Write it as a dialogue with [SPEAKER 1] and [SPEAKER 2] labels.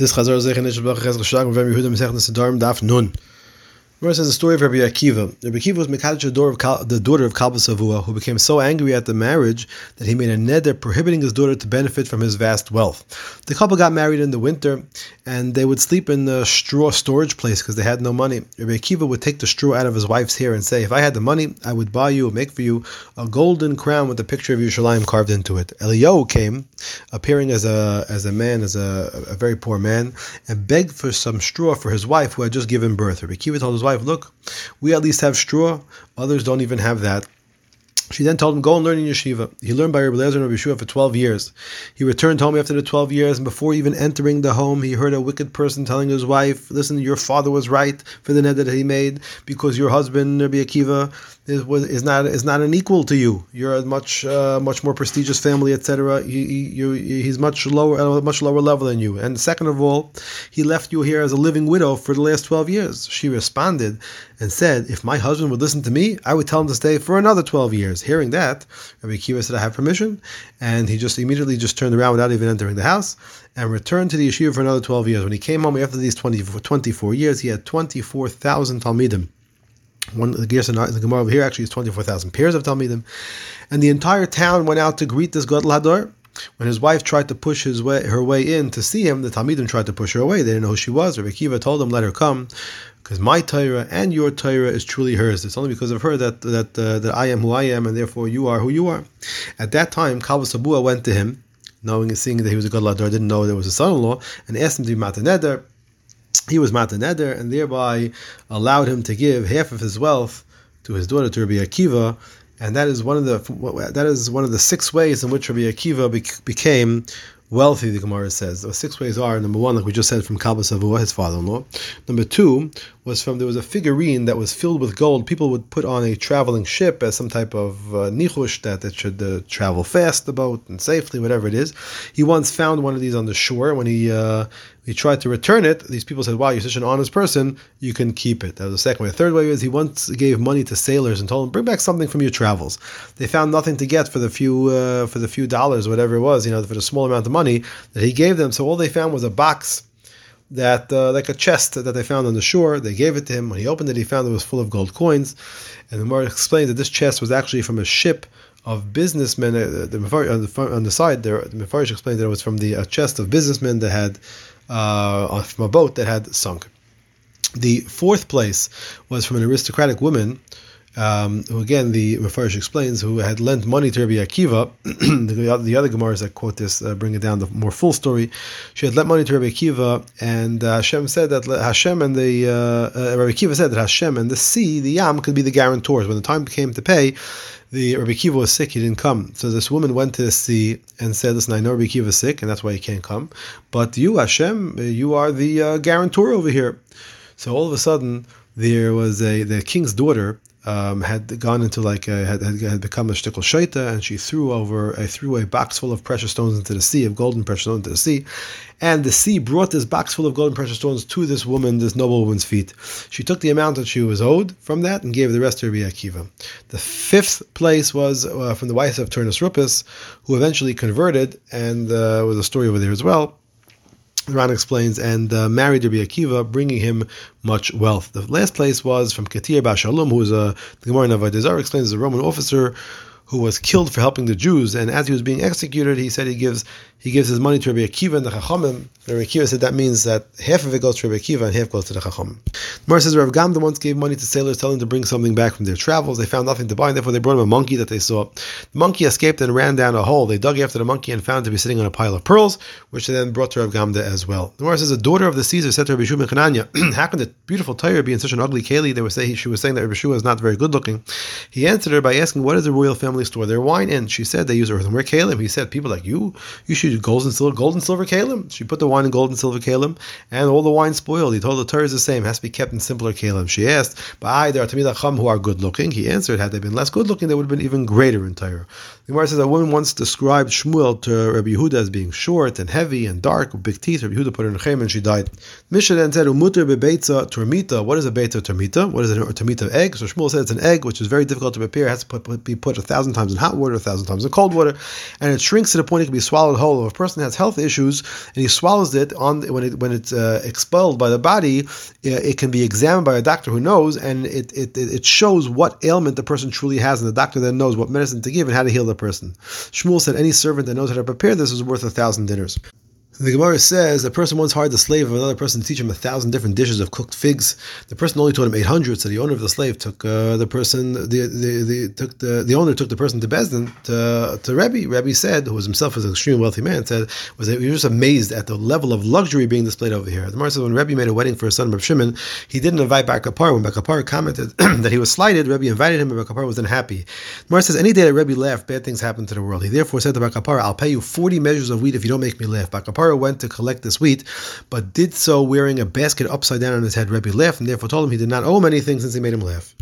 [SPEAKER 1] And Nishbach Ches Geshag Vem Yehuda Mesechet Nedarim Daf Nun. Gemara says the story of Rabbi Akiva. Rabbi Akiva was Mekadosh, the daughter of Kalba Savua, who became so angry at the marriage that he made a neder prohibiting his daughter to benefit from his vast wealth. The couple got married in the winter, and they would sleep in the straw storage place because they had no money. Rabbi Akiva would take the straw out of his wife's hair and say, "If I had the money, I would buy you, and make for you, a golden crown with a picture of Yerushalayim carved into it." Eliyahu came, appearing as a as a man, as a, a very poor man, and begged for some straw for his wife who had just given birth. Rabbi Akiva told his wife, Look, we at least have straw, others don't even have that. She then told him, Go and learn in yeshiva. He learned by Rabbi Eliezer and Rabbi Yehoshua for 12 years. He returned home after the 12 years, and before even entering the home, he heard a wicked person telling his wife, Listen, your father was right for the net that he made, because your husband, Rabbi Akiva, is, is not is not an equal to you. You're a much uh, much more prestigious family, etc. He, he, he's much lower at a much lower level than you. And second of all, he left you here as a living widow for the last 12 years. She responded and said, If my husband would listen to me, I would tell him to stay for another 12 years. Hearing that, Rabbi Akiva said, I have permission. And he just immediately just turned around without even entering the house and returned to the yeshiva for another 12 years. When he came home after these 24, 24 years, he had 24,000 Talmidim. One the Girsa the Gemara over here actually is twenty four thousand pairs of Talmidim, and the entire town went out to greet this Gadol Hador. When his wife tried to push his way, her way in to see him, the Talmidim tried to push her away. They didn't know who she was. Rabbi Akiva told them, "Let her come, because my Torah and your Torah is truly hers. It's only because of her that that uh, that I am who I am, and therefore you are who you are." At that time, Kalba Savua went to him, knowing and seeing that he was a Gadol Hador, didn't know there was a son-in-law, and asked him to be Mataneder he was Matan Neder and thereby allowed him to give half of his wealth to his daughter to Rabbi Akiva, and that is one of the that is one of the six ways in which Rabbi Akiva became wealthy, the Gemara says. The six ways are number one, like we just said from Kalba Savua, his father-in-law. Number two was from there was a figurine that was filled with gold. People would put on a traveling ship as some type of uh, nichush that it should uh, travel fast, the boat, and safely, whatever it is. He once found one of these on the shore. When he uh, he tried to return it, these people said, "Wow, you're such an honest person. You can keep it." That was the second way. The third way is he once gave money to sailors and told them, "Bring back something from your travels." They found nothing to get for the few uh, for the few dollars, whatever it was, you know, for the small amount of money that he gave them. So all they found was a box that uh, like a chest that they found on the shore. They gave it to him. When he opened it, he found it was full of gold coins. And the Gemara explained that this chest was actually from a ship of businessmen. Uh, the, on, the, on the side there, the Mefarish explained that it was from the chest of businessmen that had uh, from a boat that had sunk. The fourth place was from an aristocratic woman um, who again the Mefarish explains, who had lent money to Rabbi Akiva. the, the, other Gemaras that quote this uh, bring it down the more full story. She had lent money to Rabbi Akiva, and uh, Hashem said that Hashem and the uh, uh, Rabbi Akiva said that Hashem and the sea, the Yam, could be the guarantors. When the time came to pay, the Rabbi Akiva was sick; he didn't come. So this woman went to the sea and said, "Listen, I know Rabbi Akiva is sick, and that's why he can't come. But you, Hashem, you are the uh, guarantor over here." So all of a sudden, there was a the king's daughter um, had gone into like a, had, had become a shtickle shaita, and she threw over a threw a box full of precious stones into the sea of golden precious stones into the sea, and the sea brought this box full of golden precious stones to this woman, this noble woman's feet. She took the amount that she was owed from that and gave the rest to Rabbi Akiva. The fifth place was uh, from the wife of Turnus Rufus, who eventually converted, and uh, was a story over there as well. Ran explains, and uh, married Rabbi Akiva, bringing him much wealth. The last place was from Ketia bar Shalom, who is a, the Gemara Avodah explains, a Roman officer who was killed for helping the Jews, and as he was being executed, he said he gives he gives his money to Rabbi Akiva and the Chachamim. Rabbi Akiva said that means that half of it goes to Rabbi Akiva and half goes to the Chachamim. Mar says Rav Gamda once gave money to sailors, telling them to bring something back from their travels. They found nothing to buy, and therefore they brought him a monkey that they saw. The monkey escaped and ran down a hole. They dug after the monkey and found it to be sitting on a pile of pearls, which they then brought to Rav Gamda as well. The Mar says a daughter of the Caesar said to Rabbi Shua Hananya, "How can the beautiful Torah be in such an ugly keli?" They were saying she was saying that Rabbi Shua is not very good looking. He answered her by asking, "What is the royal family store their wine in?" She said, "They use earthenware kalim." He said, "People like you, you should use gold and silver." Gold and silver kalim. She put the wine in gold and silver kalim, and all the wine spoiled. He told the Torah is the same, has to be kept in simpler kalim. She asked, "But I, there are Tamid Chum who are good looking." He answered, "Had they been less good looking, they would have been even greater in Torah." The Gemara says a woman once described Shmuel to Rabbi Yehuda as being short and heavy and dark with big teeth. Rabbi Yehuda put her in a and she died. Mishnah then said, "Umuter bebeitza termita." What is a beitza termita? What is a termita egg? So Shmuel said it's an egg which is very difficult to prepare. It has to put, be put a thousand thousand times in hot water, a thousand times in cold water, and it shrinks to the point it can be swallowed whole. If a person has health issues and he swallows it on when it when it's uh, expelled by the body, it can be examined by a doctor who knows, and it, it it shows what ailment the person truly has, and the doctor then knows what medicine to give and how to heal the person. Shmuel said, any servant that knows how to prepare this is worth a thousand dinars. The Gemara says a person once hired the slave of another person to teach him a thousand different dishes of cooked figs. The person only taught him eight hundred, so the owner of the slave took uh, the person the, the, the took the the owner took the person to Beis Din to to Rebbe. Rebbe said, who was himself was an extremely wealthy man, said was he was just amazed at the level of luxury being displayed over here. The Gemara says when Rebbe made a wedding for his son Reb Shimon, he didn't invite Bar Kapar. When Bar commented that he was slighted, Rebbe invited him, and Bar was unhappy. The Gemara says any day that Rebbe laughed, bad things happened to the world. He therefore said to Bar "I'll pay you forty measures of wheat if you don't make me laugh." Bar went to collect this wheat, but did so wearing a basket upside down on his head. Rebbe laughed and therefore told him he did not owe him anything since he made him laugh.